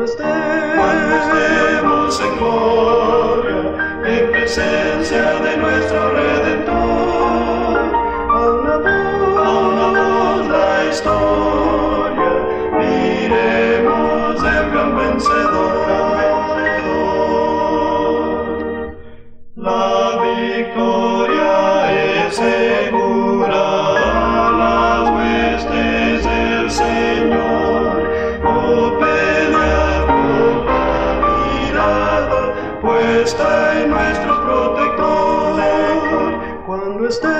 Cuando estemos en gloria, en presencia de nuestro Redentor, a una voz, a la historia. Puesta en nuestro protector. Cuando estemos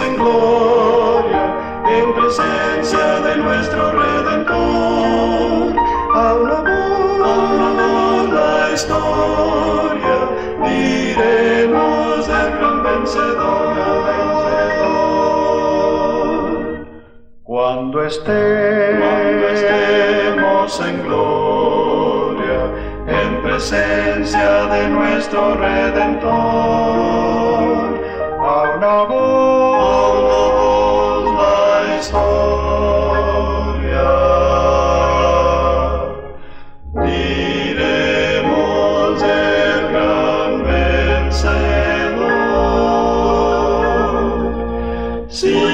en gloria, en presencia de nuestro Redentor, a una voz, a una voz la historia, diremos del gran vencedor. Cuando estemos en gloria, en presencia de nuestro Redentor. A una voz, la historia. Diremos el gran vencedor. Sí.